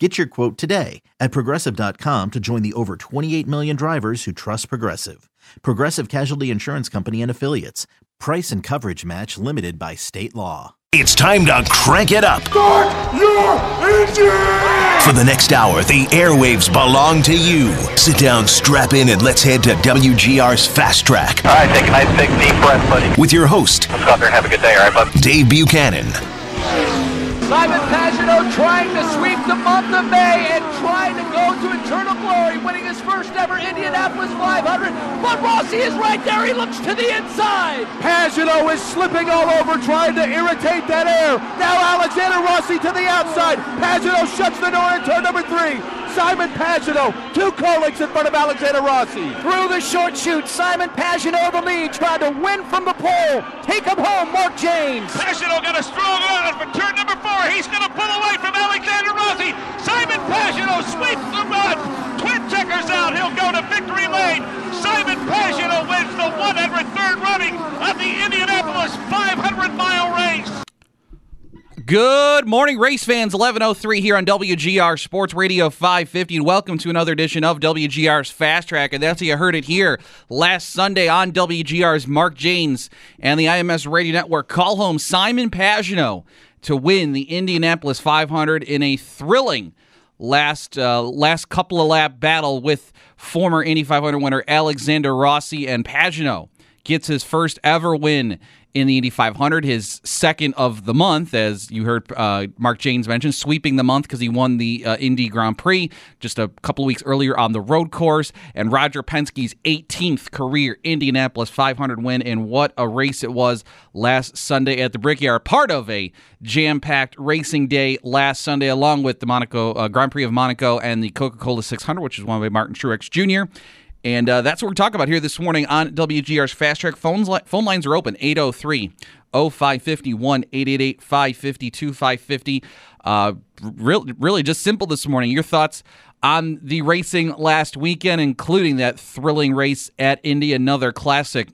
Get your quote today at progressive.com to join the over 28 million drivers who trust Progressive. Progressive Casualty Insurance Company and Affiliates. Price and coverage match limited by state law. It's time to crank it up. Start your engine! For the next hour, the airwaves belong to you. Sit down, strap in, and let's head to WGR's Fast Track All right, take a nice big deep breath, buddy. with your host, Let's go out there and have a good day, all right, bud? Dave Buchanan. Simon Pagenaud trying to sweep the month of May and trying to go to eternal glory, winning his first ever Indianapolis 500. But Rossi is right there. He looks to the inside. Pagenaud is slipping all over, trying to irritate that air. Now Alexander Rossi to the outside. Pagenaud shuts the door in turn number three. Simon Pagenaud, two car lengths in front of Alexander Rossi. Through the short chute, Simon Pagenaud the lead, trying to win from the pole. Take him home, Mark James. Pagenaud got a strong run for turn number four. He's going to pull away from Alexander Rossi. Simon Pagenaud sweeps the run. Twin checkers out. He'll go to victory lane. Simon Pagenaud wins the 103rd running of the Indianapolis 500 mile race. Good morning, race fans. 1103 here on WGR Sports Radio 550, and welcome to another edition of WGR's Fast Track. And that's how you heard it here last Sunday on WGR's Mark James and the IMS Radio Network. Call home Simon Pagenaud to win the Indianapolis 500 in a thrilling last uh, last couple of lap battle with former Indy 500 winner Alexander Rossi and Pagenaud gets his first ever win in the Indy 500, his second of the month, as you heard uh, Mark James mention, sweeping the month because he won the uh, Indy Grand Prix just a couple weeks earlier on the road course, and Roger Penske's 18th career Indianapolis 500 win. And what a race it was last Sunday at the Brickyard, part of a jam-packed racing day last Sunday, along with the Monaco uh, Grand Prix of Monaco and the Coca-Cola 600, which is won by Martin Truex Jr. And uh, that's what we're talking about here this morning on WGR's Fast Track. Phones li- phone lines are open 803 0550 1 888 550 2550. Uh, really just simple this morning. Your thoughts on the racing last weekend, including that thrilling race at Indy, another classic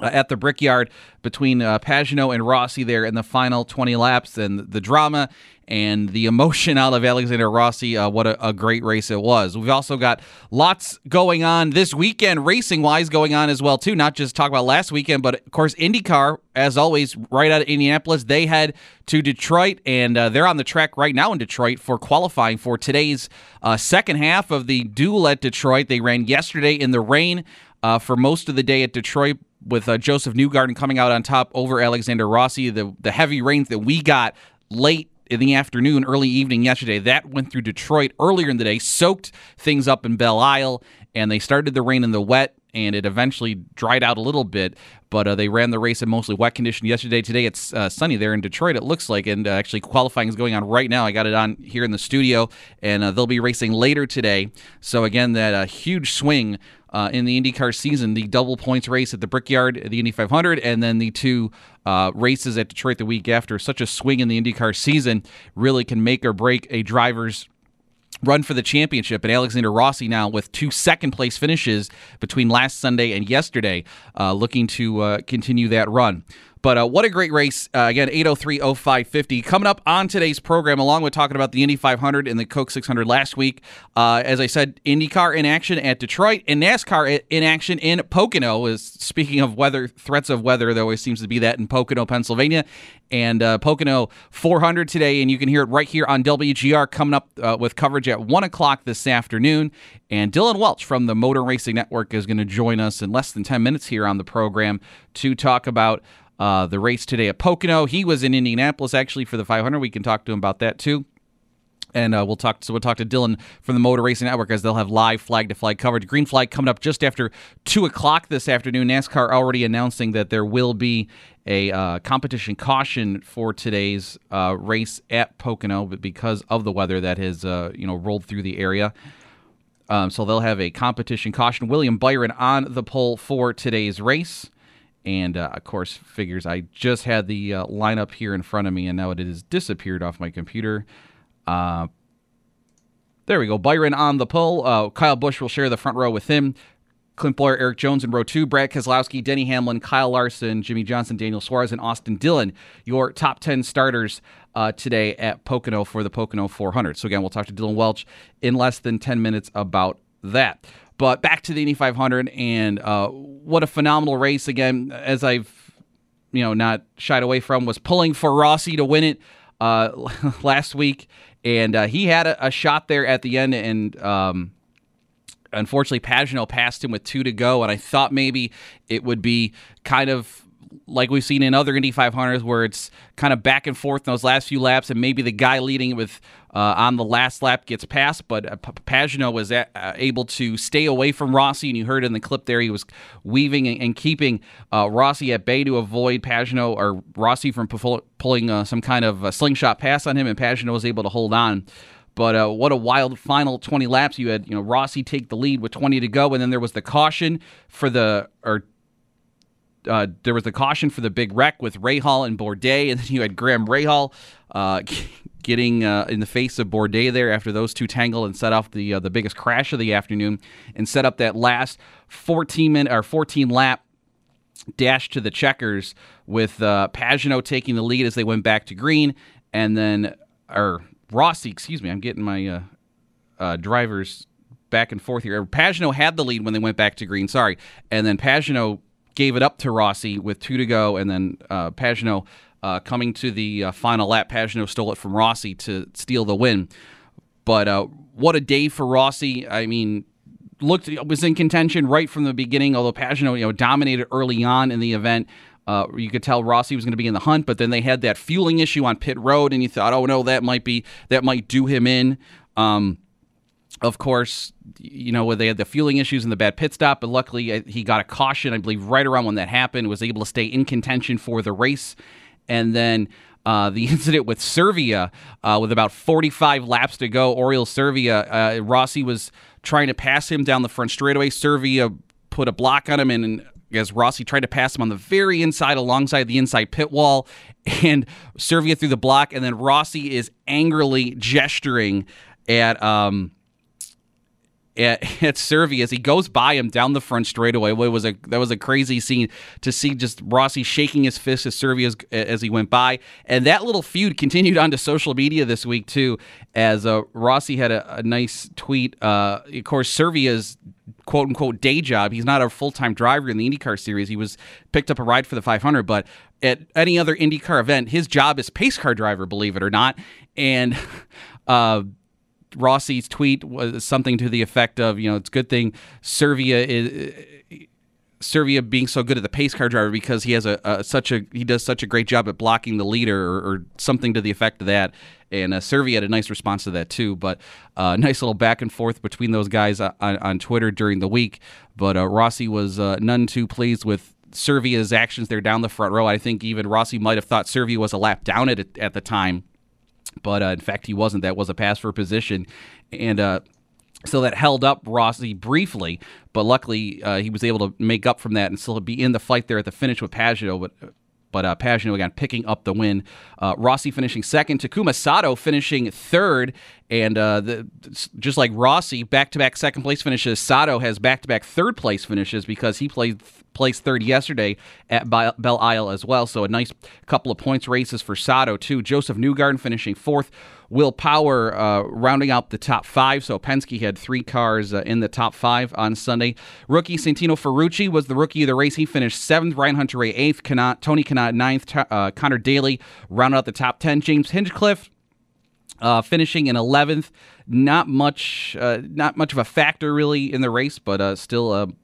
uh, at the Brickyard between uh, Pagenaud and Rossi there in the final 20 laps, and the drama and the emotion out of Alexander Rossi. Uh, what a, a great race it was. We've also got lots going on this weekend, racing wise, going on as well too. Not just talk about last weekend, but of course IndyCar, as always, right out of Indianapolis. They head to Detroit, and uh, they're on the track right now in Detroit for qualifying for today's uh, second half of the duel at Detroit. They ran yesterday in the rain. Uh, for most of the day at Detroit, with uh, Josef Newgarden coming out on top over Alexander Rossi. The the heavy rains that we got late in the afternoon, early evening yesterday, that went through Detroit earlier in the day, soaked things up in Belle Isle, and they started the rain in the wet. And it eventually dried out a little bit, but uh, they ran the race in mostly wet condition yesterday. Today it's uh, sunny there in Detroit, it looks like, and uh, actually qualifying is going on right now. I got it on here in the studio, and uh, they'll be racing later today. So, again, that uh, huge swing uh, in the IndyCar season, the double points race at the Brickyard, the Indy 500, and then the two uh, races at Detroit the week after. Such a swing in the IndyCar season really can make or break a driver's run for the championship. And Alexander Rossi now with two second place finishes between last Sunday and yesterday, uh, looking to uh, continue that run. But uh, what a great race. Uh, again, 803 0550. Coming up on today's program, along with talking about the Indy 500 and the Coke 600 last week. Uh, as I said, IndyCar in action at Detroit and NASCAR in action in Pocono. Is Speaking of weather, threats of weather, there always seems to be that in Pocono, Pennsylvania. And uh, Pocono 400 today, and you can hear it right here on WGR coming up uh, with coverage at 1 o'clock this afternoon. And Dillon Welch from the Motor Racing Network is going to join us in less than 10 minutes here on the program to talk about uh, the race today at Pocono. He was in Indianapolis actually for the 500. We can talk to him about that too. And uh, we'll talk. So we'll talk to Dillon from the Motor Racing Network as they'll have live flag to flag coverage. Green flag coming up just after two o'clock this afternoon. NASCAR already announcing that there will be a uh, competition caution for today's uh, race at Pocono, but because of the weather that has uh, you know rolled through the area. Um, so they'll have a competition caution. William Byron on the pole for today's race. And uh, of course figures I just had the uh, lineup here in front of me, and now it has disappeared off my computer. Uh, there we go. Byron on the pull. Uh, Kyle Busch will share the front row with him. Clint Bowyer, Erik Jones in row two, Brad Keselowski, Denny Hamlin, Kyle Larson, Jimmie Johnson, Daniel Suarez, and Austin Dillon. Your top 10 starters uh, today at Pocono for the Pocono 400. So, again, we'll talk to Dillon Welch in less than 10 minutes about that. But back to the Indy 500, and uh, what a phenomenal race. Again, as I've you know not shied away from, was pulling for Rossi to win it uh, last week, and uh, he had a, a, shot there at the end, and um, unfortunately, Pagenaud passed him with two to go, and I thought maybe it would be kind of like we've seen in other Indy 500s, where it's kind of back and forth in those last few laps, and maybe the guy leading with uh, on the last lap gets past, but uh, Pagenaud was uh, able to stay away from Rossi, and you heard in the clip there he was weaving and, and keeping uh, Rossi at bay to avoid Pagenaud or Rossi from pull- pulling uh, some kind of slingshot pass on him, and Pagenaud was able to hold on. But uh, what a wild final 20 laps. You had, you know, Rossi take the lead with 20 to go, and then there was the caution for the or uh, there was the caution for the big wreck with Rahal and Bourdais, and then you had Graham Rahal uh, getting uh, in the face of Bourdais there after those two tangled and set off the uh, the biggest crash of the afternoon and set up that last 14 minute or 14 lap dash to the checkers with uh, Pagenaud taking the lead as they went back to green, and then or Rossi, excuse me, I'm getting my uh, uh, drivers back and forth here. Pagenaud had the lead when they went back to green, sorry, and then Pagenaud gave it up to Rossi with two to go, and then uh, Pagenaud uh, coming to the uh, final lap. Pagenaud stole it from Rossi to steal the win. But uh, what a day for Rossi! I mean, looked was in contention right from the beginning. Although Pagenaud, you know, dominated early on in the event. Uh, you could tell Rossi was going to be in the hunt, but then they had that fueling issue on pit road, and you thought, oh no, that might be that might do him in. Um, of course, you know, where they had the fueling issues and the bad pit stop, but luckily uh, he got a caution, I believe, right around when that happened, was able to stay in contention for the race. And then uh, the incident with Servia, uh, with about 45 laps to go, Oriol Servia, uh, Rossi was trying to pass him down the front straightaway. Servia put a block on him, and as Rossi tried to pass him on the very inside alongside the inside pit wall and Servia threw the block and then Rossi is angrily gesturing at um at, at Servia as he goes by him down the front straightaway. It was a that was a crazy scene to see just Rossi shaking his fist at Servia as, as he went by, and that little feud continued onto social media this week too. As uh, Rossi had a, a nice tweet. Uh, of course, Servia's quote unquote day job. He's not a full time driver in the IndyCar series. He was picked up a ride for the 500, but at any other IndyCar event, his job is pace car driver, believe it or not. And uh, Rossi's tweet was something to the effect of, you know, it's a good thing Servia is. Servia being so good at the pace car driver because he has a, a, such a he does such a great job at blocking the leader or, or something to the effect of that. And uh, Servia had a nice response to that too. But uh, nice little back and forth between those guys on, on Twitter during the week. But uh, Rossi was uh, none too pleased with Servia's actions there down the front row. I think even Rossi might have thought Servia was a lap down at at the time but uh, in fact, he wasn't. That was a pass for position. And uh, so that held up Rossi briefly, but luckily uh, he was able to make up from that and still be in the fight there at the finish with Pagenaud. But but uh, Pagenaud again picking up the win. Uh, Rossi finishing second, Takuma Sato finishing third, and uh, the, just like Rossi, back-to-back second place finishes. Sato has back-to-back third place finishes because he played placed third yesterday at Belle Isle as well. So a nice couple of points races for Sato too. Josef Newgarden finishing fourth. Will Power uh, rounding out the top five. So Penske had three cars uh, in the top five on Sunday. Rookie Santino Ferrucci was the rookie of the race. He finished seventh. Ryan Hunter-Reay eighth. Kanat, Tony Kanaan ninth. Uh, Conor Daly rounded out the top ten. James Hinchcliffe uh, finishing in 11th. Not much, uh, not much of a factor really in the race, but uh, still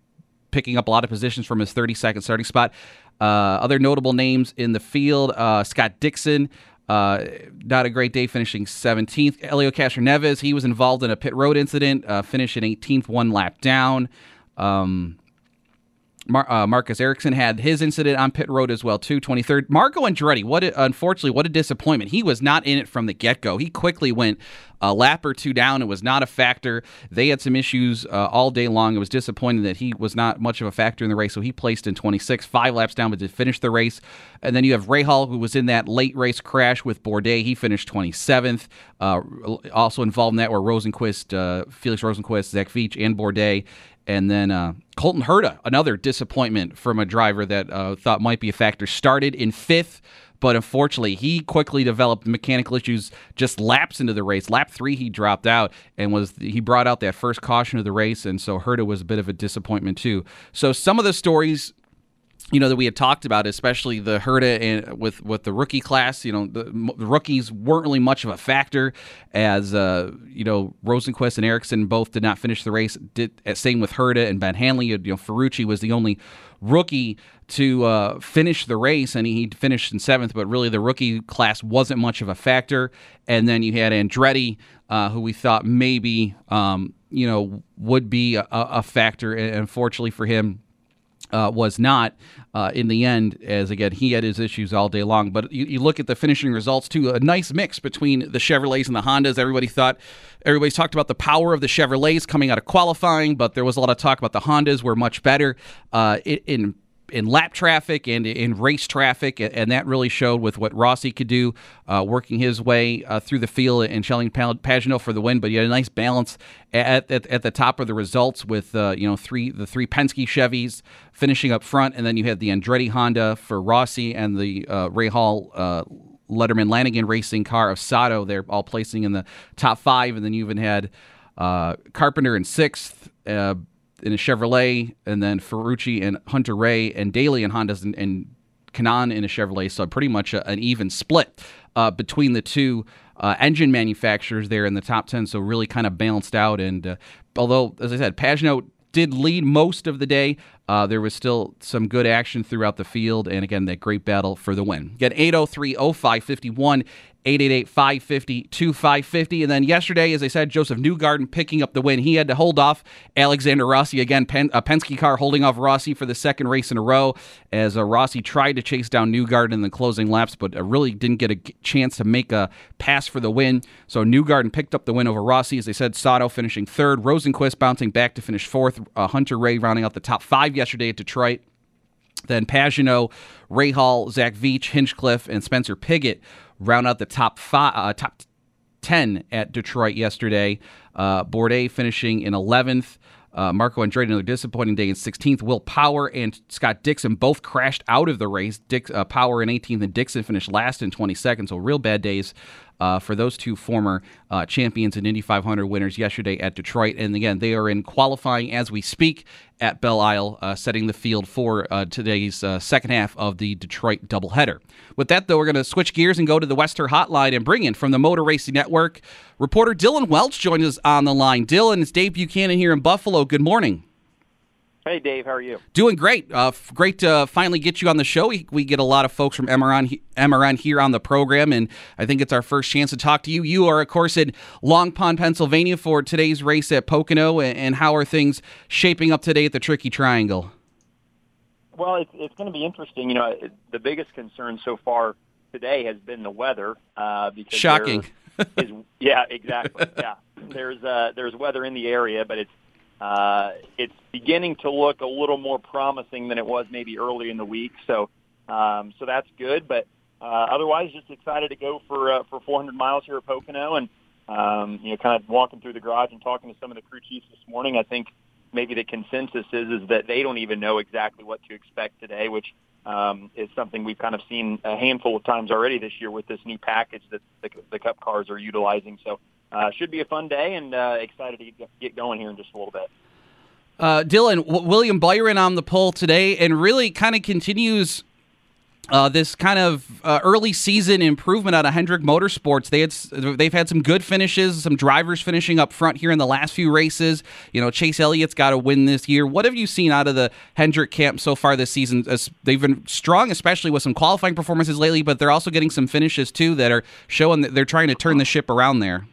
picking up a lot of positions from his 32nd starting spot. Uh, other notable names in the field: uh, Scott Dixon. not a great day, finishing 17th. Helio Castroneves, he was involved in a pit road incident, finishing 18th, one lap down. Um, Mar- uh, Marcus Ericsson had his incident on pit road as well too. 23rd. Marco Andretti. What a, unfortunately what a disappointment. He was not in it from the get go. He quickly went a lap or two down. It was not a factor. They had some issues uh, all day long. It was disappointing that he was not much of a factor in the race. So he placed in 26, five laps down, but did finish the race. And then you have Rahal, who was in that late race crash with Bourdais. He finished 27th. Uh, also involved in that were Rosenqvist, uh, Felix Rosenqvist, Zach Veach, and Bourdais. And then uh, Colton Herta, another disappointment from a driver that uh, thought might be a factor, started in fifth but unfortunately, he quickly developed mechanical issues just laps into the race. Lap three, he dropped out and was he brought out that first caution of the race, and so Herta was a bit of a disappointment too. So some of the stories you know that we had talked about, especially the Herta and with with the rookie class. You know, the, the rookies weren't really much of a factor, as uh, you know Rosenqvist and Ericsson both did not finish the race. Did uh, same with Herta and Ben Hanley. You know, Ferrucci was the only rookie to uh, finish the race, and he finished in seventh. But really, the rookie class wasn't much of a factor. And then you had Andretti, uh, who we thought maybe um, you know would be a, a factor. And unfortunately for him uh, was not uh, in the end, as again, he had his issues all day long. But you, you, look at the finishing results, too, a nice mix between the Chevrolets and the Hondas. Everybody thought, everybody's talked about the power of the Chevrolets coming out of qualifying, but there was a lot of talk about the Hondas were much better uh, in in lap traffic and in race traffic, and that really showed with what Rossi could do, uh, working his way uh, through the field and shelling Pagenaud for the win. But he had a nice balance at, at, at the top of the results with uh, you know three the three Penske Chevys finishing up front, and then you had the Andretti Honda for Rossi and the uh, Hall. Uh, Letterman Lanigan racing car of Sato. They're all placing in the top five, and then you even had uh, Carpenter in sixth, uh, in a Chevrolet, and then Ferrucci and Hunter-Reay and Daly and Hondas and, and Kanaan in a Chevrolet. So pretty much a, an even split uh, between the two uh, engine manufacturers there in the top 10. So really kind of balanced out. And uh, although, as I said, Pagenaud did lead most of the day. Uh, there was still some good action throughout the field, and again, that great battle for the win. Get 803 0551 888 550 2550. And then yesterday, as I said, Josef Newgarden picking up the win. He had to hold off Alexander Rossi again. Pen, a Penske car holding off Rossi for the second race in a row as uh, Rossi tried to chase down Newgarden in the closing laps, but uh, really didn't get a chance to make a pass for the win. So Newgarden picked up the win over Rossi. As I said, Sato finishing third, Rosenqvist bouncing back to finish fourth, uh, Hunter-Reay rounding out the top five yesterday at Detroit. Then Pagenaud, Hall, Zach Veach, Hinchcliffe, and Spencer Pigot round out the top five, uh, top ten at Detroit yesterday. Uh, Bourdais finishing in 11th. Uh, Marco Andretti, another disappointing day in 16th. Will Power and Scott Dixon both crashed out of the race. Dick, uh, Power in 18th and Dixon finished last in 22nd. So real bad days uh, for those two former uh, champions and Indy 500 winners yesterday at Detroit. And again, they are in qualifying as we speak at Belle Isle, uh, setting the field for uh, today's uh, second half of the Detroit doubleheader. With that, though, we're going to switch gears and go to the Western Hotline and bring in from the Motor Racing Network reporter Dillon Welch joins us on the line. Dillon, it's Dave Buchanan here in Buffalo. Good morning. Hey, Dave. How are you? Doing great. Uh, great to finally get you on the show. We, we get a lot of folks from MRN, MRN here on the program, and I think it's our first chance to talk to you. You are, of course, in Long Pond, Pennsylvania for today's race at Pocono, and how are things shaping up today at the Tricky Triangle? Well, it's, it's going to be interesting. You know, the biggest concern so far today has been the weather. Uh, because Shocking. is, yeah, exactly. Yeah, there's uh, there's weather in the area, but it's uh, it's beginning to look a little more promising than it was maybe early in the week. So, um, so that's good. But uh, otherwise, just excited to go for uh, for 400 miles here at Pocono, and um, you know, kind of walking through the garage and talking to some of the crew chiefs this morning. I think maybe the consensus is is that they don't even know exactly what to expect today, which um, is something we've kind of seen a handful of times already this year with this new package that the, the Cup cars are utilizing. So uh, should be a fun day, and uh, excited to get going here in just a little bit. Uh, Dillon, w- William Byron on the pole today, and really kind of continues uh, this kind of uh, early season improvement out of Hendrick Motorsports. They had they've had some good finishes, some drivers finishing up front here in the last few races. You know, Chase Elliott's got a win this year. What have you seen out of the Hendrick camp so far this season? As they've been strong, especially with some qualifying performances lately, but they're also getting some finishes too that are showing that they're trying to turn the ship around there.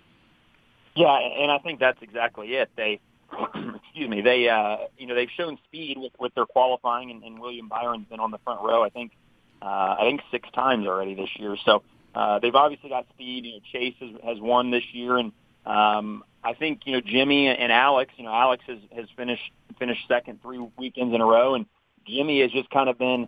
Yeah, and I think that's exactly it. They excuse me, they uh, you know they've shown speed with, with their qualifying, and, and William Byron's been on the front row. I think uh, I think six times already this year. So uh, they've obviously got speed. You know, Chase has, has won this year, and um, I think you know Jimmie and Alex. You know, Alex has has finished finished second three weekends in a row, and Jimmie has just kind of been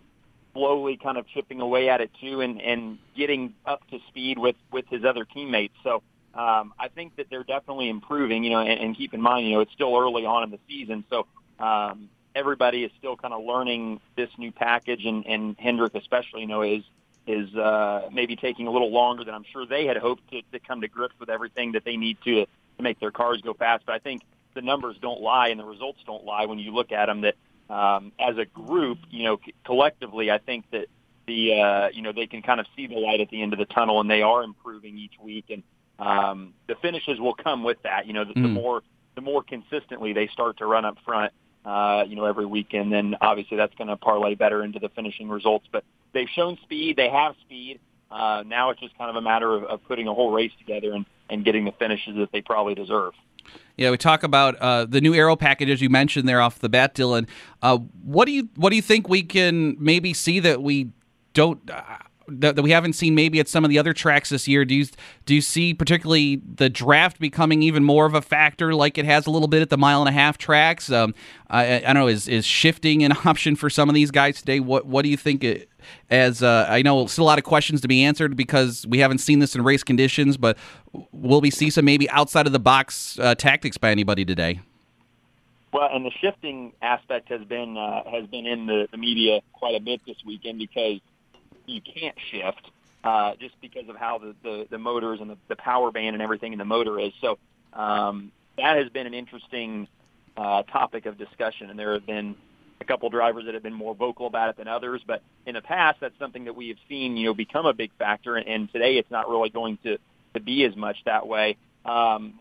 slowly kind of chipping away at it too, and and getting up to speed with with his other teammates. So um, I think that they're definitely improving. You know, and, and keep in mind, you know, it's still early on in the season, so um, everybody is still kind of learning this new package, and and Hendrick especially, you know, is is uh, maybe taking a little longer than I'm sure they had hoped to, to come to grips with everything that they need to to make their cars go fast. But I think the numbers don't lie and the results don't lie when you look at them. That um, as a group, you know, collectively, I think that the uh, you know they can kind of see the light at the end of the tunnel, and they are improving each week. And um, the finishes will come with that. You know, the, mm. the more the more consistently they start to run up front, uh, you know, every weekend, then obviously that's going to parlay better into the finishing results. But they've shown speed. They have speed. Uh, now it's just kind of a matter of, of putting a whole race together and, and getting the finishes that they probably deserve. Yeah, we talk about uh, the new aero package as you mentioned there off the bat, Dillon. Uh, what do you what do you think we can maybe see that we don't uh, that, that, we haven't seen maybe at some of the other tracks this year? Do you do you see particularly the draft becoming even more of a factor, like it has a little bit at the mile and a half tracks? Um, I, I, don't know. Is is shifting an option for some of these guys today? What what do you think? It, as uh, I know, still a lot of questions to be answered because we haven't seen this in race conditions. But will we see some maybe outside of the box uh, tactics by anybody today? Well, and the shifting aspect has been uh, has been in the, the media quite a bit this weekend because you can't shift uh, just because of how the, the, the motors and the, the power band and everything in the motor is. So um, that has been an interesting uh, topic of discussion, and there have been a couple drivers that have been more vocal about it than others. But in the past, that's something that we have seen, you know, become a big factor, and today it's not really going to to be as much that way. Um,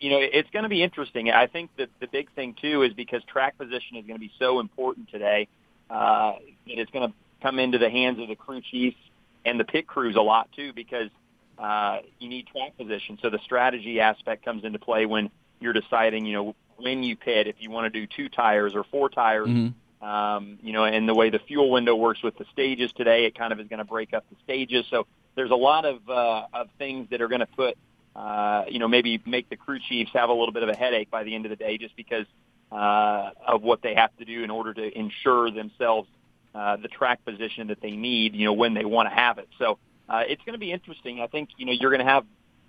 you know, it's going to be interesting. I think that the big thing too is because track position is going to be so important today. Uh, that it's going to come into the hands of the crew chiefs and the pit crews a lot too because uh, you need track position. So the strategy aspect comes into play when you're deciding, you know, when you pit, if you want to do two tires or four tires. Mm-hmm. Um, you know, and the way the fuel window works with the stages today, it kind of is going to break up the stages. So there's a lot of uh, of things that are going to put, uh, you know, maybe make the crew chiefs have a little bit of a headache by the end of the day, just because uh, of what they have to do in order to ensure themselves uh, the track position that they need, you know, when they want to have it. So uh, it's going to be interesting. I think, you know, you're going to have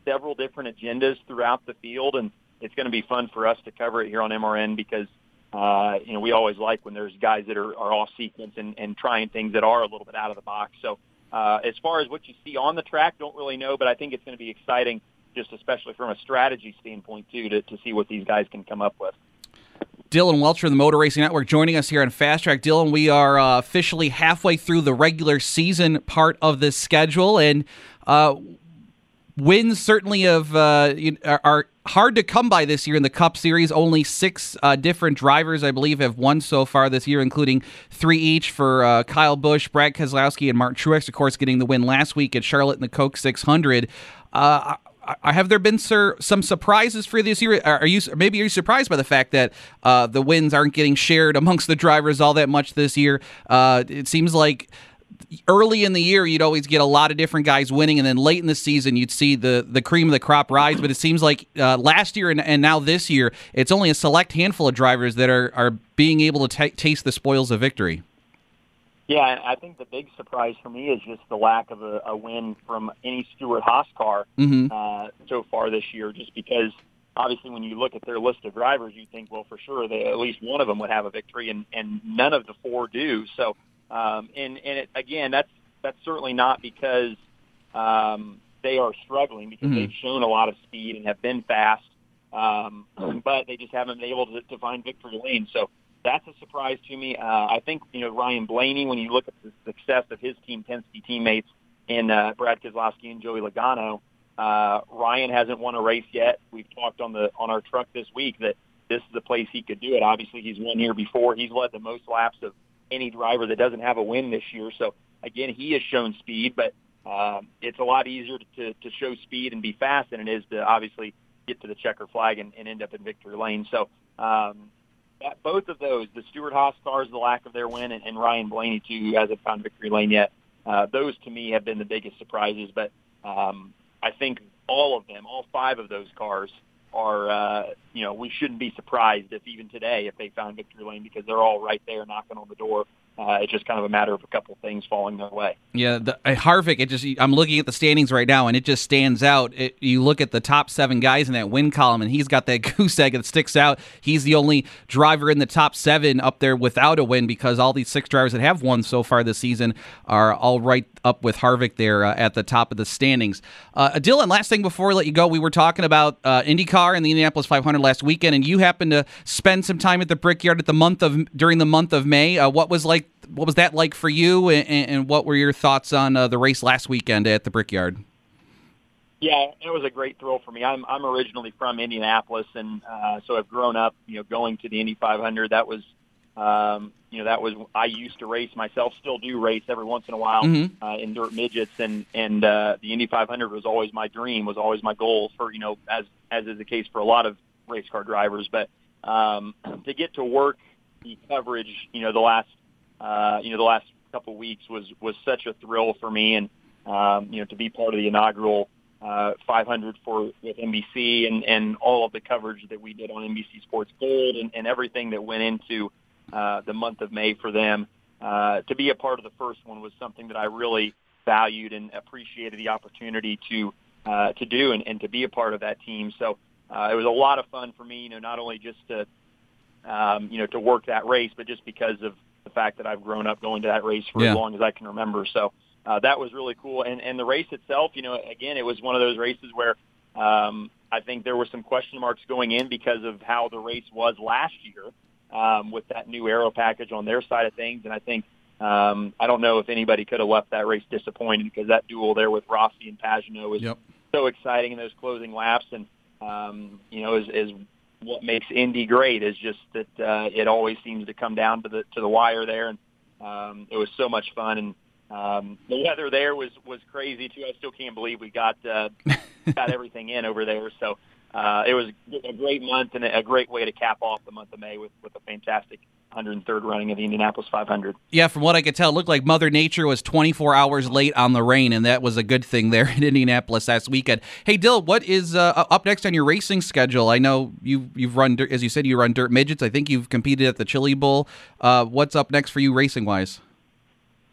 several different agendas throughout the field, and it's going to be fun for us to cover it here on MRN because, uh, you know, we always like when there's guys that are, are off sequence and, and trying things that are a little bit out of the box. So uh, as far as what you see on the track, don't really know, but I think it's going to be exciting, just especially from a strategy standpoint, too, to, to see what these guys can come up with. Dillon Welcher, of the Motor Racing Network, joining us here on Fast Track. Dillon, we are uh, officially halfway through the regular season part of this schedule, and uh, wins certainly have uh, are hard to come by this year in the Cup Series. Only six uh, different drivers, I believe, have won so far this year, including three each for uh, Kyle Busch, Brad Keselowski, and Martin Truex. Of course, getting the win last week at Charlotte in the Coke 600. Uh, have there been sir, some surprises for this year? Are you maybe are you surprised by the fact that uh, the wins aren't getting shared amongst the drivers all that much this year? Uh, it seems like early in the year you'd always get a lot of different guys winning, and then late in the season you'd see the the cream of the crop rise. But it seems like uh, last year and, and, now this year, it's only a select handful of drivers that are are being able to t- taste the spoils of victory. Yeah, I think the big surprise for me is just the lack of a, a win from any Stewart Haas car mm-hmm. uh, so far this year. Just because, obviously, when you look at their list of drivers, you think, well, for sure, they, at least one of them would have a victory, and, and none of the four do. So, um, and and it, again, that's that's certainly not because um, they are struggling because mm-hmm. they've shown a lot of speed and have been fast, um, but they just haven't been able to, to find victory lanes. So that's a surprise to me. Uh, I think you know Ryan Blaney. When you look at the success of his team Penske teammates in uh, Brad Keselowski and Joey Logano, uh, Ryan hasn't won a race yet. We've talked on the on our truck this week that this is the place he could do it. Obviously, he's won here before. He's led the most laps of any driver that doesn't have a win this year. So again, he has shown speed, but um, it's a lot easier to, to show speed and be fast than it is to obviously get to the checker flag and, and end up in victory lane. So um, that, both of those, the Stewart Haas cars, the lack of their win, and, and Ryan Blaney too, who hasn't found victory lane yet. Uh, those to me have been the biggest surprises. But um, I think all of them, all five of those cars, are uh, you know we shouldn't be surprised if even today if they found victory lane because they're all right there knocking on the door uh, it's just kind of a matter of a couple things falling their way. Yeah, the, uh, Harvick. It just I'm looking at the standings right now, and it just stands out. It, you look at the top seven guys in that win column, and he's got that goose egg that sticks out. He's the only driver in the top seven up there without a win because all these six drivers that have won so far this season are all right up with Harvick there uh, at the top of the standings. Uh, Dillon, last thing before we let you go, we were talking about uh, IndyCar and the Indianapolis 500 last weekend, and you happened to spend some time at the Brickyard at the month of during the month of May. What was like? What was that like for you, and, and what were your thoughts on uh, the race last weekend at the Brickyard? Yeah, it was a great thrill for me. I'm I'm originally from Indianapolis, and uh, so I've grown up, you know, going to the Indy 500. That was um, you know, that was I used to race myself, still do race every once in a while mm-hmm. uh, in dirt midgets, and and uh, the Indy 500 was always my dream, was always my goal for you know as as is the case for a lot of race car drivers. But um, to get to work the coverage, you know, the last uh, you know the last couple weeks was was such a thrill for me, and um, you know to be part of the inaugural uh, 500 for with NBC and and all of the coverage that we did on NBC Sports Gold and, and everything that went into uh, the month of May for them. Uh, to be a part of the first one was something that I really valued and appreciated the opportunity to uh, to do and, and to be a part of that team. So uh, it was a lot of fun for me, you know, not only just to um, you know to work that race, but just because of the fact that I've grown up going to that race for yeah. as long as I can remember. So uh, that was really cool. And and the race itself, you know, again, it was one of those races where um, I think there were some question marks going in because of how the race was last year um, with that new aero package on their side of things. And I think um, I don't know if anybody could have left that race disappointed because that duel there with Rossi and Pagenaud was yep. so exciting in those closing laps. And um, you know, is, is what makes Indy great is just that uh, it always seems to come down to the to the wire there, and um, it was so much fun. And um, the weather there was was crazy too. I still can't believe we got uh, got everything in over there. So uh, it was a great month and a great way to cap off the month of May with, with a fantastic 103rd running of the Indianapolis 500. Yeah, from what I could tell, it looked like Mother Nature was 24 hours late on the rain, and that was a good thing there in Indianapolis last weekend. Hey, Dill, what is uh, up next on your racing schedule? I know you you've run, as you said, you run dirt midgets. I think you've competed at the Chili Bowl. Uh, what's up next for you racing wise?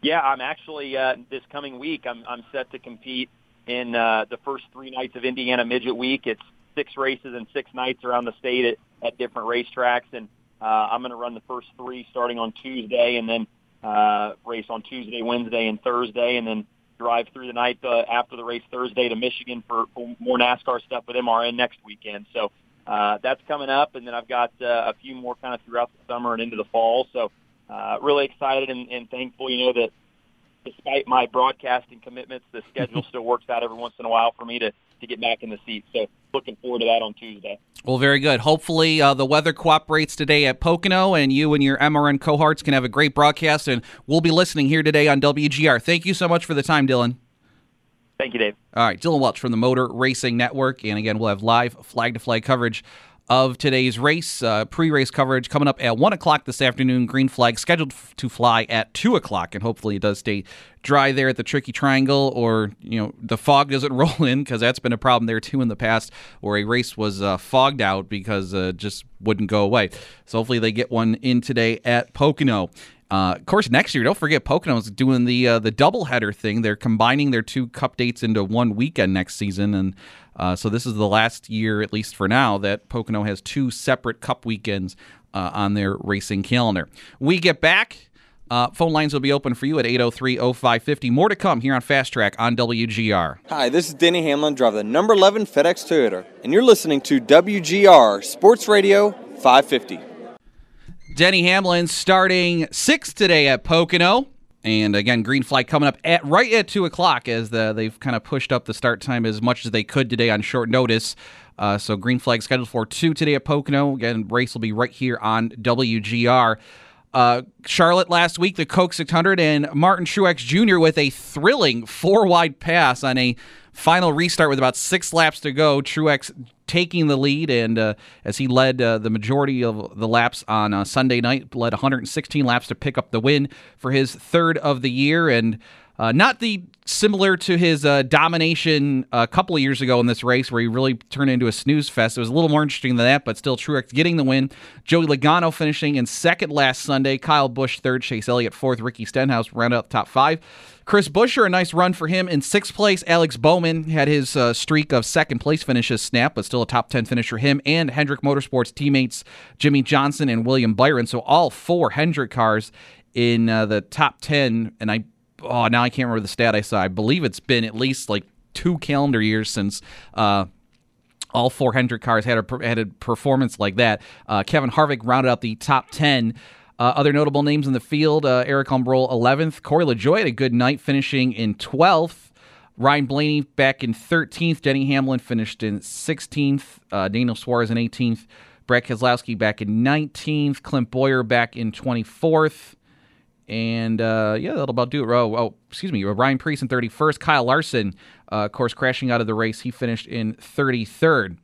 Yeah, I'm actually uh, this coming week. I'm I'm set to compete in uh, the first three nights of Indiana Midget Week. It's six races and six nights around the state at, at different racetracks. And uh, I'm going to run the first three starting on Tuesday and then uh, race on Tuesday, Wednesday, and Thursday, and then drive through the night uh, after the race Thursday to Michigan for, for more NASCAR stuff with MRN next weekend. So uh, that's coming up, and then I've got uh, a few more kind of throughout the summer and into the fall. So uh, really excited and, and thankful, you know, that despite my broadcasting commitments, the schedule still works out every once in a while for me to to get back in the seat. So looking forward to that on Tuesday. Well, very good. Hopefully, uh, the weather cooperates today at Pocono, and you and your MRN cohorts can have a great broadcast. And we'll be listening here today on WGR. Thank you so much for the time, Dillon. Thank you, Dave. All right, Dillon Welch from the Motor Racing Network, and again, we'll have live flag to flag coverage of today's race. Uh, Pre race coverage coming up at 1 o'clock this afternoon. Green flag scheduled f- to fly at 2 o'clock, and hopefully it does stay dry there at the Tricky Triangle, or, you know, the fog doesn't roll in because that's been a problem there too in the past where a race was uh, fogged out because uh, just wouldn't go away. So hopefully they get one in today at Pocono. Uh, of course, next year, don't forget Pocono's doing the uh, the doubleheader thing. They're combining their two cup dates into one weekend next season, and uh, so this is the last year, at least for now, that Pocono has two separate Cup weekends uh, on their racing calendar. We get back. Uh, phone lines will be open for you at 803-0550. More to come here on Fast Track on WGR. Hi, this is Denny Hamlin, driver the number 11 FedEx Toyota, and you're listening to WGR Sports Radio 550. Denny Hamlin starting sixth today at Pocono. And again, green flag coming up at right at two o'clock as the, they've kind of pushed up the start time as much as they could today on short notice. Uh, so green flag scheduled for two today at Pocono. Again, race will be right here on WGR. Uh, Charlotte last week, the Coke 600, and Martin Truex Jr. with a thrilling four wide pass on a final restart with about six laps to go. Truex taking the lead, and uh, as he led uh, the majority of the laps on uh, Sunday night, led 116 laps to pick up the win for his third of the year, and uh, not the similar to his uh, domination a couple of years ago in this race where he really turned into a snooze fest. It was a little more interesting than that, but still Truex getting the win. Joey Logano finishing in second last Sunday. Kyle Busch third. Chase Elliott fourth. Ricky Stenhouse rounded out the top five. Chris Buescher, a nice run for him in sixth place. Alex Bowman had his uh, streak of second place finishes snap, but still a top 10 finish for him. And Hendrick Motorsports teammates Jimmie Johnson and William Byron. So all four Hendrick cars in uh, the top 10. And I oh, now I can't remember the stat I saw. I believe it's been at least like two calendar years since. Uh, all four Hendrick cars had a had a performance like that. Uh, Kevin Harvick rounded out the top ten. Uh, other notable names in the field: uh, Aric Almirola 11th, Corey LaJoie had a good night, finishing in 12th. Ryan Blaney back in 13th. Denny Hamlin finished in 16th. Uh, Daniel Suarez in 18th. Brett Keselowski back in 19th. Clint Bowyer back in 24th. And uh, yeah, that'll about do it. Oh, oh, excuse me. Ryan Preece in 31st. Kyle Larson, uh, of course, crashing out of the race. He finished in 33rd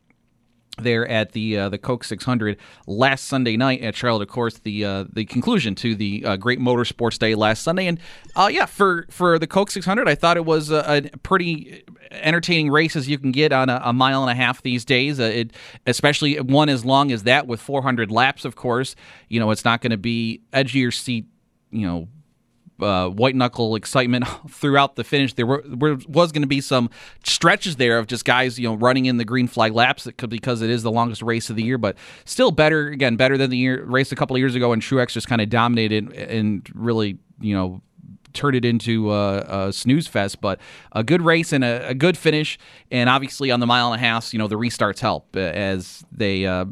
there at the uh, the Coke 600 last Sunday night at Charlotte. Of course, the uh, the conclusion to the uh, great motorsports day last Sunday, and uh, yeah, for for the Coke 600, I thought it was a, a pretty entertaining race as you can get on a, a mile and a half these days. Uh, it, especially one as long as that with 400 laps. Of course, you know it's not going to be edge your seat you know uh, white knuckle excitement throughout the finish. There were, were was going to be some stretches there of just guys you know running in the green flag laps because it is the longest race of the year, but still better again better than the year, race a couple of years ago when Truex just kind of dominated and really you know turned it into a, a, snooze fest, but a good race and a, a, good finish. And obviously on the mile and a half, you know the restarts help as they. Uh,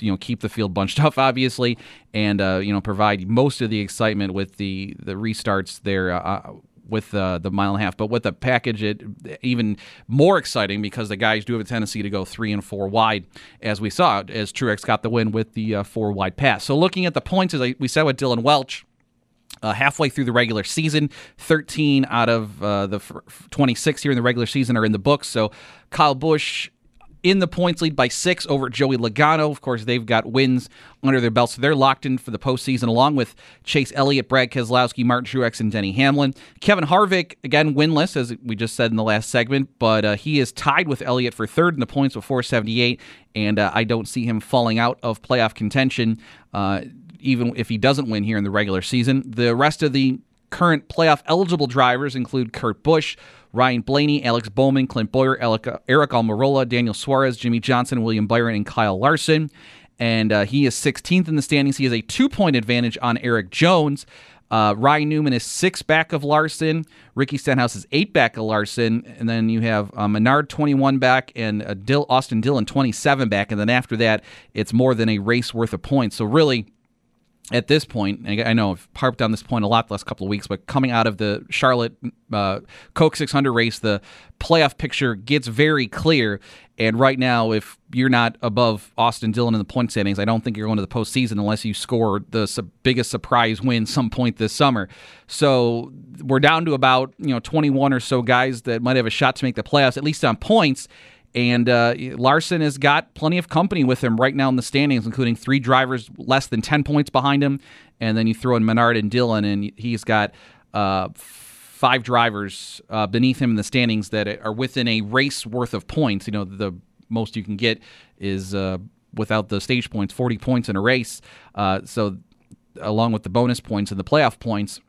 you know keep the field bunched up, obviously, and uh, you know provide most of the excitement with the the restarts there. Uh, uh, with uh, the mile and a half, but with the package, it even more exciting because the guys do have a tendency to go three and four wide, as we saw as Truex got the win with the uh, four wide pass. So looking at the points, as we said with Dillon Welch, uh, halfway through the regular season. 13 out of uh, the f- 26 here in the regular season are in the books. So Kyle Busch in the points lead by six over Joey Logano. Of course, they've got wins under their belts, so they're locked in for the postseason, along with Chase Elliott, Brad Keselowski, Martin Truex, and Denny Hamlin. Kevin Harvick, again, winless, as we just said in the last segment, but uh, he is tied with Elliott for third in the points with 478, and uh, I don't see him falling out of playoff contention. Uh, even if he doesn't win here in the regular season, the rest of the current playoff eligible drivers include Kurt Busch, Ryan Blaney, Alex Bowman, Clint Bowyer, Aric Almirola, Daniel Suarez, Jimmie Johnson, William Byron, and Kyle Larson. And uh, he is 16th in the standings. He has a two point advantage on Erik Jones. Uh, Ryan Newman is six back of Larson. Ricky Stenhouse is eight back of Larson. And then you have uh, Menard 21 back and uh, Austin Dillon 27 back. And then after that, it's more than a race worth of points. So really, at this point, I know I've harped on this point a lot the last couple of weeks, but coming out of the Charlotte uh, Coke 600 race, the playoff picture gets very clear. And right now, if you're not above Austin Dillon in the point standings, I don't think you're going to the postseason unless you score the su- biggest surprise win some point this summer. So we're down to about you know 21 or so guys that might have a shot to make the playoffs, at least on points. And uh, Larson has got plenty of company with him right now in the standings, including three drivers less than 10 points behind him. And then you throw in Menard and Dillon, and he's got uh, five drivers uh, beneath him in the standings that are within a race worth of points. You know, the most you can get is uh, without the stage points, 40 points in a race. Uh, so, along with the bonus points and the playoff points.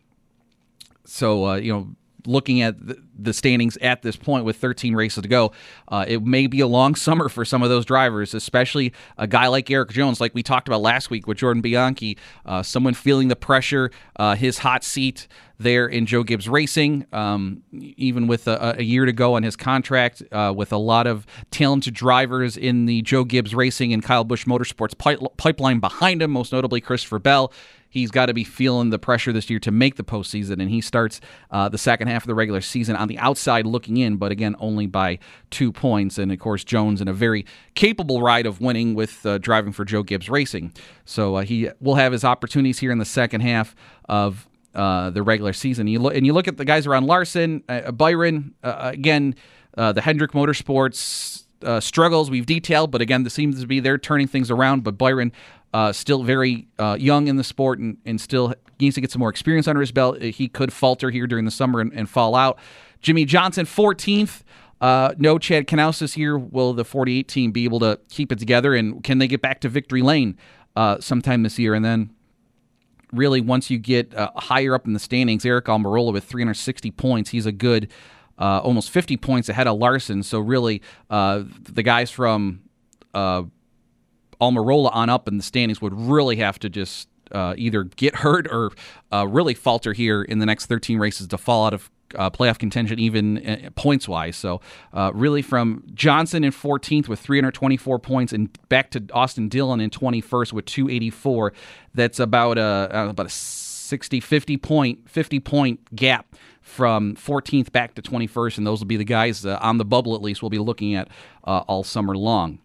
So, uh, you know, looking at the standings at this point with 13 races to go, uh, it may be a long summer for some of those drivers, especially a guy like Erik Jones, like we talked about last week with Jordan Bianchi, uh, someone feeling the pressure, uh, his hot seat there in Joe Gibbs Racing, um, even with a, a, year to go on his contract, uh, with a lot of talented drivers in the Joe Gibbs Racing and Kyle Busch Motorsports pipeline behind him, most notably Christopher Bell he's got to be feeling the pressure this year to make the postseason. And he starts uh, the second half of the regular season on the outside looking in, but again, only by two points. And of course, Jones in a very capable ride of winning with uh, driving for Joe Gibbs Racing. So uh, he will have his opportunities here in the second half of uh, the regular season. You look and you look at the guys around Larson, uh, Byron uh, again, the Hendrick Motorsports uh, struggles we've detailed, but again, this seems to be they're turning things around. But Byron, uh, still very uh, young in the sport and, and still needs to get some more experience under his belt. He could falter here during the summer and, and fall out. Jimmie Johnson, 14th. Uh, no Chad Knaus this year. Will the 48 team be able to keep it together? And can they get back to victory lane uh, sometime this year? And then, really, once you get uh, higher up in the standings, Aric Almirola with 360 points, he's a good uh, almost 50 points ahead of Larson. So, really, uh, the guys from uh, Almirola on up in the standings would really have to just either get hurt or really falter here in the next 13 races to fall out of uh, playoff contention, even uh, points wise. So, uh, really, from Johnson in 14th with 324 points, and back to Austin Dillon in 21st with 284. That's about a about a 60, 50 point, 50 point gap from 14th back to 21st, and those will be the guys uh, on the bubble at least we'll be looking at uh, all summer long.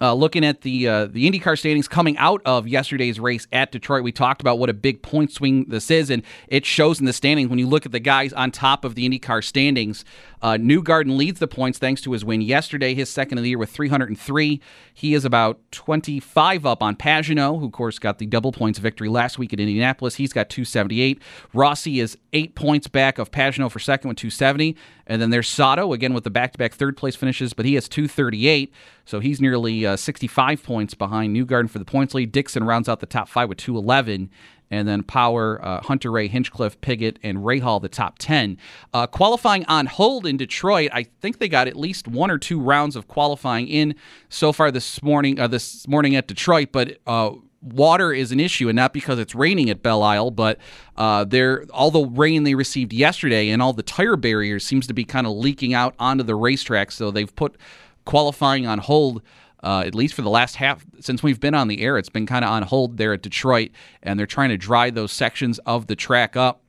Uh, looking at the uh, the IndyCar standings coming out of yesterday's race at Detroit, we talked about what a big point swing this is, and it shows in the standings when you look at the guys on top of the IndyCar standings. Uh, Newgarden leads the points thanks to his win yesterday, his second of the year with 303. He is about 25 up on Pagenaud, who, of course, got the double points victory last week at Indianapolis. He's got 278. Rossi is eight points back of Pagenaud for second with 270. And then there's Sato, again, with the back to back third place finishes, but he has 238. So he's nearly uh, 65 points behind Newgarden for the points lead. Dixon rounds out the top five with 211 and then Power, uh, Hunter-Reay, Hinchcliffe, Pigot, and Rahal, the top 10. Uh, qualifying on hold in Detroit, I think they got at least one or two rounds of qualifying in so far this morning, uh, this morning at Detroit, but uh, water is an issue, and not because it's raining at Belle Isle, but uh, all the rain they received yesterday and all the tire barriers seems to be kind of leaking out onto the racetrack. So they've put qualifying on hold uh, at least for the last half since we've been on the air. It's been kind of on hold there at Detroit, and they're trying to dry those sections of the track up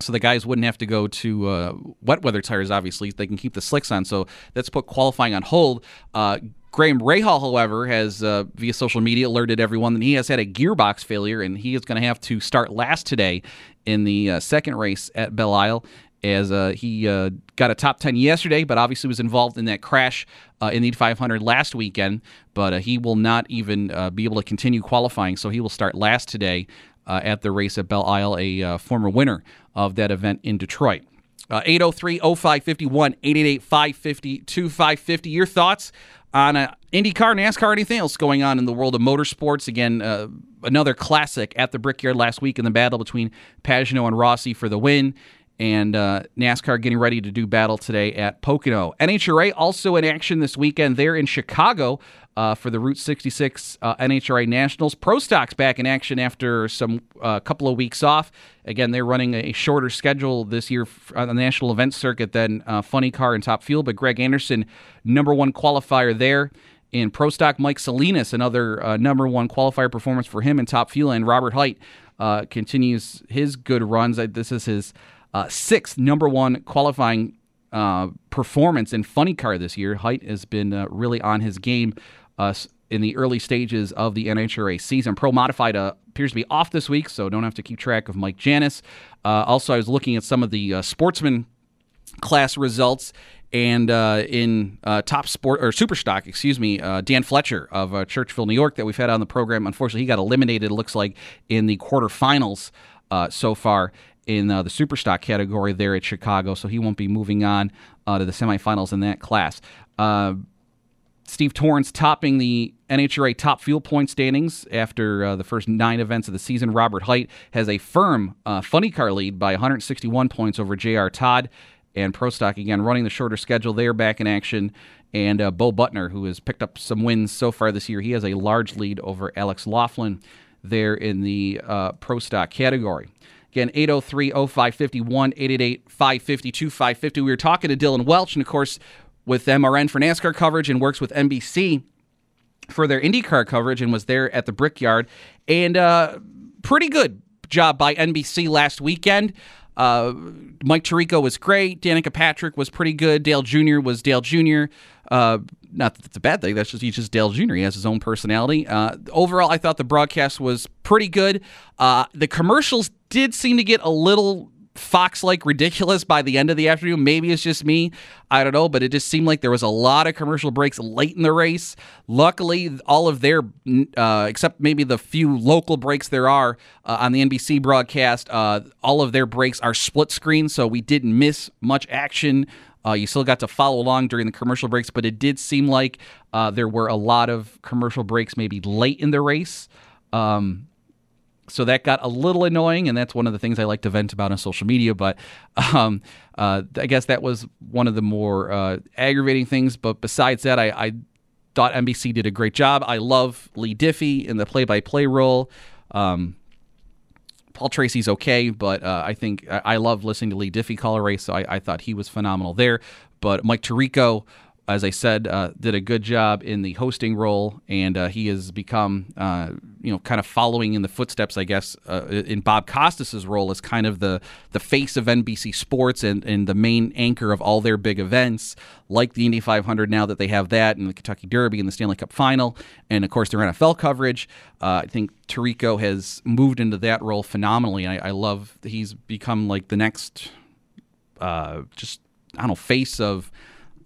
so the guys wouldn't have to go to uh, wet weather tires. Obviously, they can keep the slicks on. So that's put qualifying on hold. Uh, Graham Rahal, however, has uh, via social media alerted everyone that he has had a gearbox failure and he is going to have to start last today in the uh, second race at Belle Isle as uh, he uh, got a top 10 yesterday, but obviously was involved in that crash uh, in the 500 last weekend. But uh, he will not even uh, be able to continue qualifying, so he will start last today uh, at the race at Belle Isle, a former winner of that event in Detroit. 803 0551 888 550 2550. Your thoughts on uh, IndyCar, NASCAR, anything else going on in the world of motorsports? Again, another classic at the Brickyard last week in the battle between Pagenaud and Rossi for the win and uh, NASCAR getting ready to do battle today at Pocono. NHRA also in action this weekend. They're in Chicago uh, for the Route 66 uh, NHRA Nationals. Pro Stock's back in action after some uh, couple of weeks off. Again, they're running a shorter schedule this year on the national event circuit than uh, Funny Car and Top Fuel. But Greg Anderson, number one qualifier there. In Pro Stock, Mike Salinas, another uh, number one qualifier performance for him in Top Fuel, and Robert Hight continues his good runs. This is his uh, sixth number one qualifying uh, performance in Funny Car this year. Hight has been uh, really on his game uh, in the early stages of the NHRA season. Pro Modified uh, appears to be off this week, so don't have to keep track of Mike Janis. Uh, also, I was looking at some of the sportsman class results. And in top sport or super stock, excuse me, Dan Fletcher of Churchville, New York, that we've had on the program. Unfortunately, he got eliminated. It looks like in the quarterfinals so far in uh, the super stock category there at Chicago, so he won't be moving on uh, to the semifinals in that class. Uh, Steve Torrance topping the NHRA top fuel point standings after uh, the first nine events of the season. Robert Hight has a firm uh, funny car lead by 161 points over J.R. Todd. And Pro Stock again running the shorter schedule there back in action. And uh, Bo Butner, who has picked up some wins so far this year, he has a large lead over Alex Laughlin there in the Pro Stock category. Again, 803 0551, 888 550 550. We were talking to Dillon Welch, and of course, with MRN for NASCAR coverage and works with NBC for their IndyCar coverage and was there at the Brickyard. And uh, pretty good job by NBC last weekend. Uh, Mike Tirico was great. Danica Patrick was pretty good. Dale Jr. was Dale Jr. Uh, not that it's a bad thing. That's just he's just Dale Jr. He has his own personality. Uh, overall, I thought the broadcast was pretty good. Uh, the commercials did seem to get a little Fox like ridiculous by the end of the afternoon. Maybe it's just me. I don't know, but it just seemed like there was a lot of commercial breaks late in the race. Luckily, all of their, uh, except maybe the few local breaks there are uh, on the NBC broadcast, uh, all of their breaks are split screen, so we didn't miss much action. Uh, you still got to follow along during the commercial breaks, but it did seem like uh, there were a lot of commercial breaks maybe late in the race. Um, so that got a little annoying, and that's one of the things I like to vent about on social media. But um, uh, I guess that was one of the more uh, aggravating things. But besides that, I, I, thought NBC did a great job. I love Leigh Diffey in the play-by-play role. Um, Paul Tracy's okay, but uh, I think I love listening to Leigh Diffey call a race, so I, I thought he was phenomenal there. But Mike Tirico as I said, uh, did a good job in the hosting role, and uh, he has become, uh, you know, kind of following in the footsteps, I guess, uh, in Bob Costas's role as kind of the the face of NBC Sports and, and the main anchor of all their big events, like the Indy 500. Now that they have that, and the Kentucky Derby and the Stanley Cup Final, and of course their NFL coverage, uh, I think Tirico has moved into that role phenomenally. I, I love he's become like the next, uh, just I don't know, face of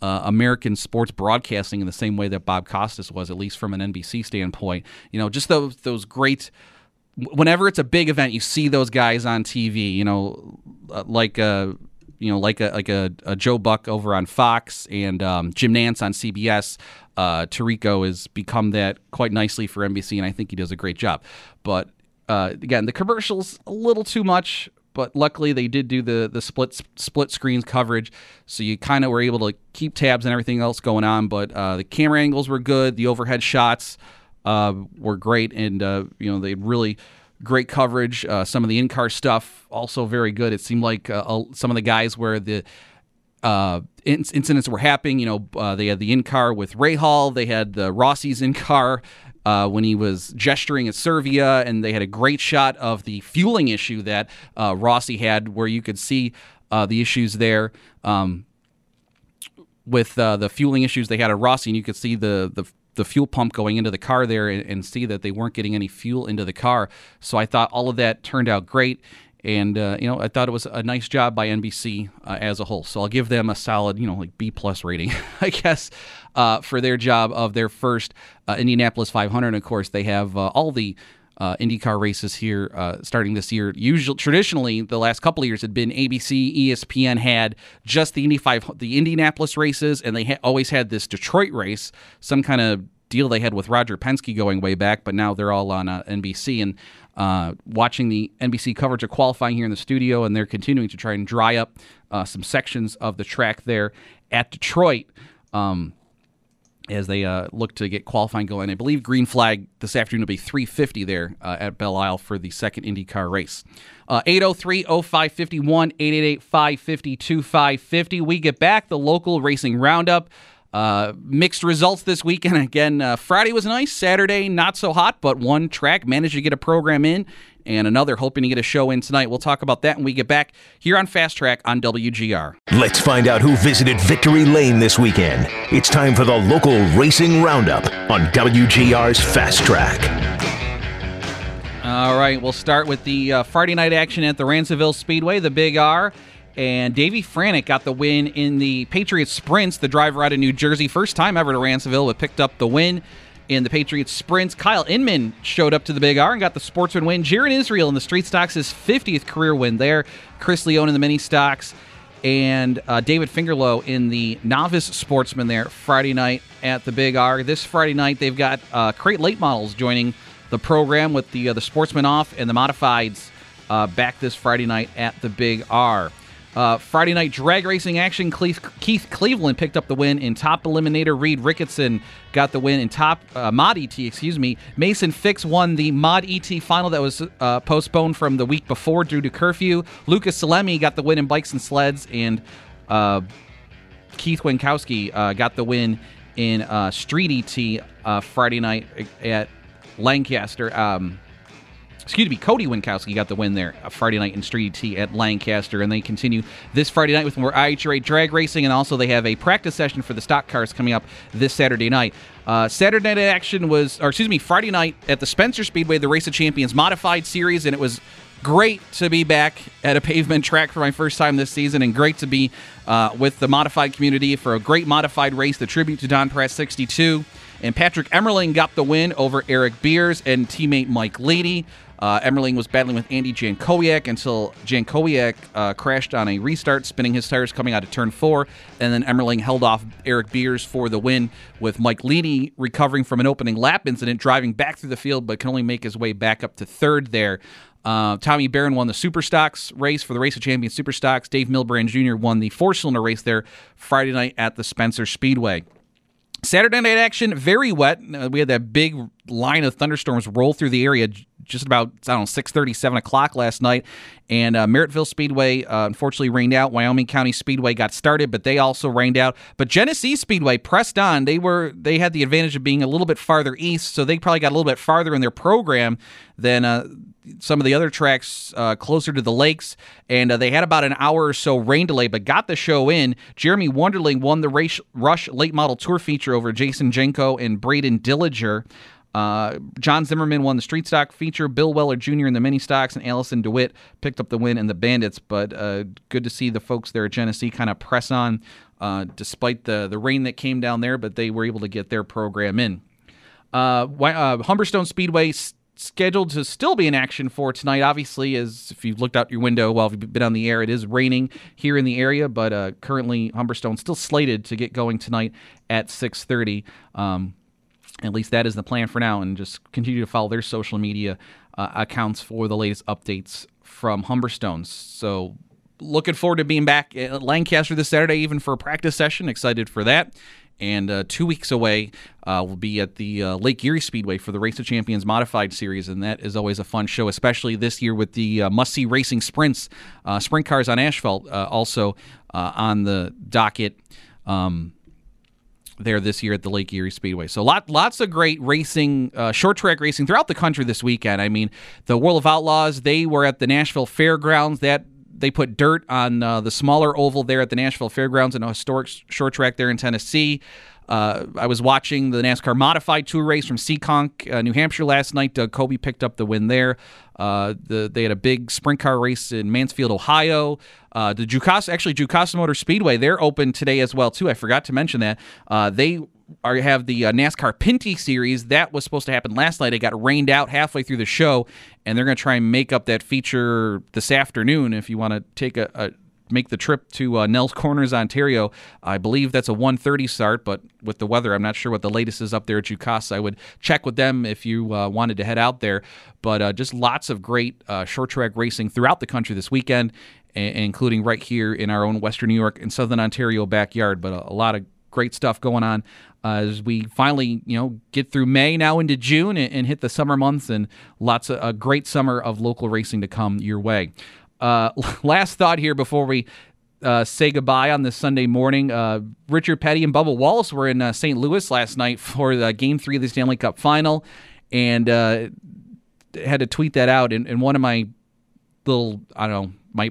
uh, American sports broadcasting in the same way that Bob Costas was, at least from an NBC standpoint. You know, just those those great. Whenever it's a big event, you see those guys on TV. You know, uh, like a uh, you know like a like a, a Joe Buck over on Fox and um, Jim Nantz on CBS. Uh, Tirico has become that quite nicely for NBC, and I think he does a great job. But uh, again, the commercials a little too much but luckily they did do the the split split screens coverage, so you kind of were able to keep tabs and everything else going on. But uh, the camera angles were good, the overhead shots uh, were great, and uh, you know they really great coverage. Uh, some of the in car stuff also very good. It seemed like uh, some of the guys where the uh, incidents were happening. You know, uh, they had the in car with Rahal. They had the Rossi's in car uh, when he was gesturing at Servia, and they had a great shot of the fueling issue that uh, Rossi had, where you could see uh, the issues there. Um, with uh, the fueling issues they had at Rossi, and you could see the, the the fuel pump going into the car there and, and, see that they weren't getting any fuel into the car. So I thought all of that turned out great. And uh, you know, I thought it was a nice job by NBC uh, as a whole. So I'll give them a solid, you know, like B plus rating, I guess, uh, for their job of their first uh, Indianapolis 500. And of course, they have uh, all the uh, IndyCar races here starting this year. Usually, traditionally, the last couple of years had been ABC, ESPN had just the Indy 5, the Indianapolis races, and they ha- always had this Detroit race, some kind of deal they had with Roger Penske going way back, but now they're all on uh, NBC and uh, watching the NBC coverage of qualifying here in the studio, and they're continuing to try and dry up uh, some sections of the track there at Detroit. Um, as they uh, look to get qualifying going. I believe green flag this afternoon will be 350 there uh, at Belle Isle for the second IndyCar race. Uh, 803 0551 888 550 2550. We get back the local racing roundup. Uh, mixed results this weekend. Again, uh, Friday was nice. Saturday, not so hot, but one track managed to get a program in, and another hoping to get a show in tonight. We'll talk about that when we get back here on Fast Track on WGR. Let's find out who visited Victory Lane this weekend. It's time for the local racing roundup on WGR's Fast Track. All right, we'll start with the uh, Friday night action at the Ransomville Speedway, the Big R. And Davey Franick got the win in the Patriots Sprints, the driver out of New Jersey. First time ever to Ransomville, but picked up the win in the Patriots Sprints. Kyle Inman showed up to the Big R and got the sportsman win. Jaron Israel in the Street Stocks, his 50th career win there. Chris Leone in the Mini Stocks. And uh, David Fingerlow in the novice sportsman there Friday night at the Big R. This Friday night, they've got uh, Crate Late Models joining the program with the uh, the sportsman off and the modifieds uh, back this Friday night at the Big R. Uh, Friday night drag racing action. Keith Cleveland picked up the win in top eliminator. Reed Ricketson got the win in top uh, mod ET. Excuse me. Mason Fix won the mod ET final that was uh, postponed from the week before due to curfew. Lucas Salemi got the win in bikes and sleds, and uh, Keith Winkowski uh, got the win in uh, street ET Friday night at Lancaster. Um, excuse me, Cody Winkowski got the win there Friday night in Street T at Lancaster, and they continue this Friday night with more IHRA drag racing, and also they have a practice session for the stock cars coming up this Saturday night. Uh, Saturday night action was, or excuse me, Friday night at the Spencer Speedway, the Race of Champions modified series, and it was great to be back at a pavement track for my first time this season, and great to be uh, with the modified community for a great modified race. The tribute to Don Pratt 62. And Patrick Emerling got the win over Eric Beers and teammate Mike Leedy. Uh, Emerling was battling with Andy Jankowiak until Jankowiak uh, crashed on a restart, spinning his tires coming out of turn four. And then Emerling held off Eric Beers for the win, with Mike Leedy recovering from an opening lap incident, driving back through the field, but can only make his way back up to third there. Uh, Tommy Barron won the Super Stocks race for the Race of Champions Super Stocks. Dave Milbrand Jr. won the four cylinder race there Friday night at the Spencer Speedway. Saturday night action, very wet. Uh, we had that big line of thunderstorms roll through the area just about, I don't know, 6 7 o'clock last night. And uh, Merrittville Speedway uh, unfortunately rained out. Wyoming County Speedway got started, but they also rained out. But Genesee Speedway pressed on. They were they had the advantage of being a little bit farther east, so they probably got a little bit farther in their program than uh, some of the other tracks uh, closer to the lakes, and uh, they had about an hour or so rain delay, but got the show in. Jeremy Wonderling won the race, Rush Late Model Tour feature over Jason Jenko and Braden Dillinger. Uh, John Zimmerman won the street stock feature. Bill Weller Jr. in the mini stocks, and Allison DeWitt picked up the win in the bandits. But uh, good to see the folks there at Genesee kind of press on, uh, despite the the rain that came down there. But they were able to get their program in. Uh, uh, Humberstone Speedway scheduled to still be in action for tonight. Obviously, as if you've looked out your window while you've been on the air, it is raining here in the area, but uh, currently Humberstone still slated to get going tonight at 6:30. Um, at least that is the plan for now, and just continue to follow their social media uh, accounts for the latest updates from Humberstones. So looking forward to being back at Lancaster this Saturday, even for a practice session. Excited for that and uh, two weeks away uh, we'll be at the uh, Lake Erie Speedway for the Race of Champions Modified Series, and that is always a fun show, especially this year with the uh, must-see racing sprints, uh, sprint cars on asphalt, uh, also on the docket. Um, there this year at the Lake Erie Speedway. So lot, lots of great racing, uh, short track racing throughout the country this weekend. I mean, the World of Outlaws, they were at the Nashville Fairgrounds. That they put dirt on uh, the smaller oval there at the Nashville Fairgrounds and a historic short track there in Tennessee. Uh, I was watching the NASCAR Modified Tour race from Seekonk, uh, New Hampshire last night. Doug Coby picked up the win there. Uh, the, they had a big sprint car race in Mansfield, Ohio. Uh, the Jukasa, actually, Jukasa Motor Speedway, they're open today as well too. I forgot to mention that uh, they are have the uh, NASCAR Pinty Series that was supposed to happen last night. It got rained out halfway through the show, and they're going to try and make up that feature this afternoon. If you want to take a, a make the trip to uh, Nelles Corners, Ontario. I believe that's a 1:30 start, but with the weather, I'm not sure what the latest is up there at Jukasa. I would check with them if you uh, wanted to head out there. But uh, just lots of great uh, short track racing throughout the country this weekend, including right here in our own Western New York and Southern Ontario backyard. But a, a lot of great stuff going on uh, as we finally, you know, get through May now into June and, and hit the summer months, and lots of a great summer of local racing to come your way. Uh, last thought here before we uh, say goodbye on this Sunday morning. Uh, Richard Petty and Bubba Wallace were in uh, St. Louis last night for the Game Three of the Stanley Cup Final, and uh, had to tweet that out. in, in one of my little, I don't know, my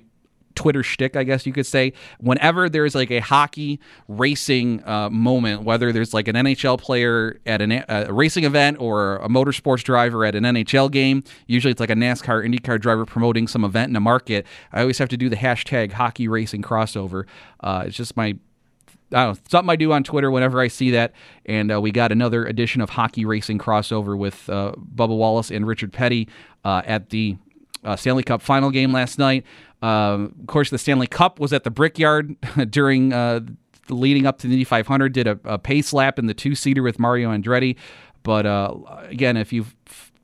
Twitter shtick, I guess you could say. Whenever there's like a hockey racing uh, moment, whether there's like an NHL player at an, a racing event or a motorsports driver at an NHL game, usually it's like a NASCAR, IndyCar driver promoting some event in a market. I always have to do the hashtag hockey racing crossover. Uh, it's just my I don't know, something I do on Twitter whenever I see that. And uh, we got another edition of Hockey Racing crossover with uh, Bubba Wallace and Richard Petty uh, at the uh, Stanley Cup final game last night. Um, of course, the Stanley Cup was at the Brickyard during uh, leading up to the Indy 500. Did a, a pace lap in the two seater with Mario Andretti. But uh, again, if you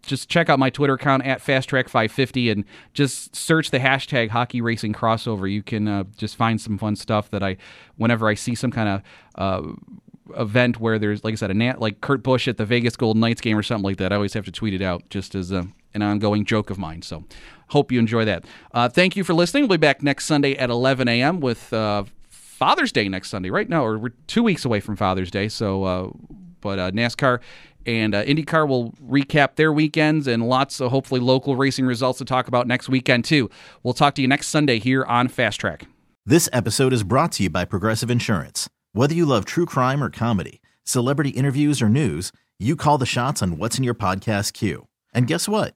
just check out my Twitter account at FastTrack550 and just search the hashtag Hockey Racing Crossover. You can uh, just find some fun stuff that I, whenever I see some kind of uh, event where there's, like I said, a nat, like Kurt Busch at the Vegas Golden Knights game or something like that, I always have to tweet it out just as a, an ongoing joke of mine. So hope you enjoy that. Uh, thank you for listening. We'll be back next Sunday at 11 a.m. with uh, Father's Day next Sunday, right? now, or we're two weeks away from Father's Day. So, uh, but uh, NASCAR and uh, IndyCar will recap their weekends and lots of hopefully local racing results to talk about next weekend, too. We'll talk to you next Sunday here on Fast Track. This episode is brought to you by Progressive Insurance. Whether you love true crime or comedy, celebrity interviews or news, you call the shots on What's in Your Podcast queue. And guess what?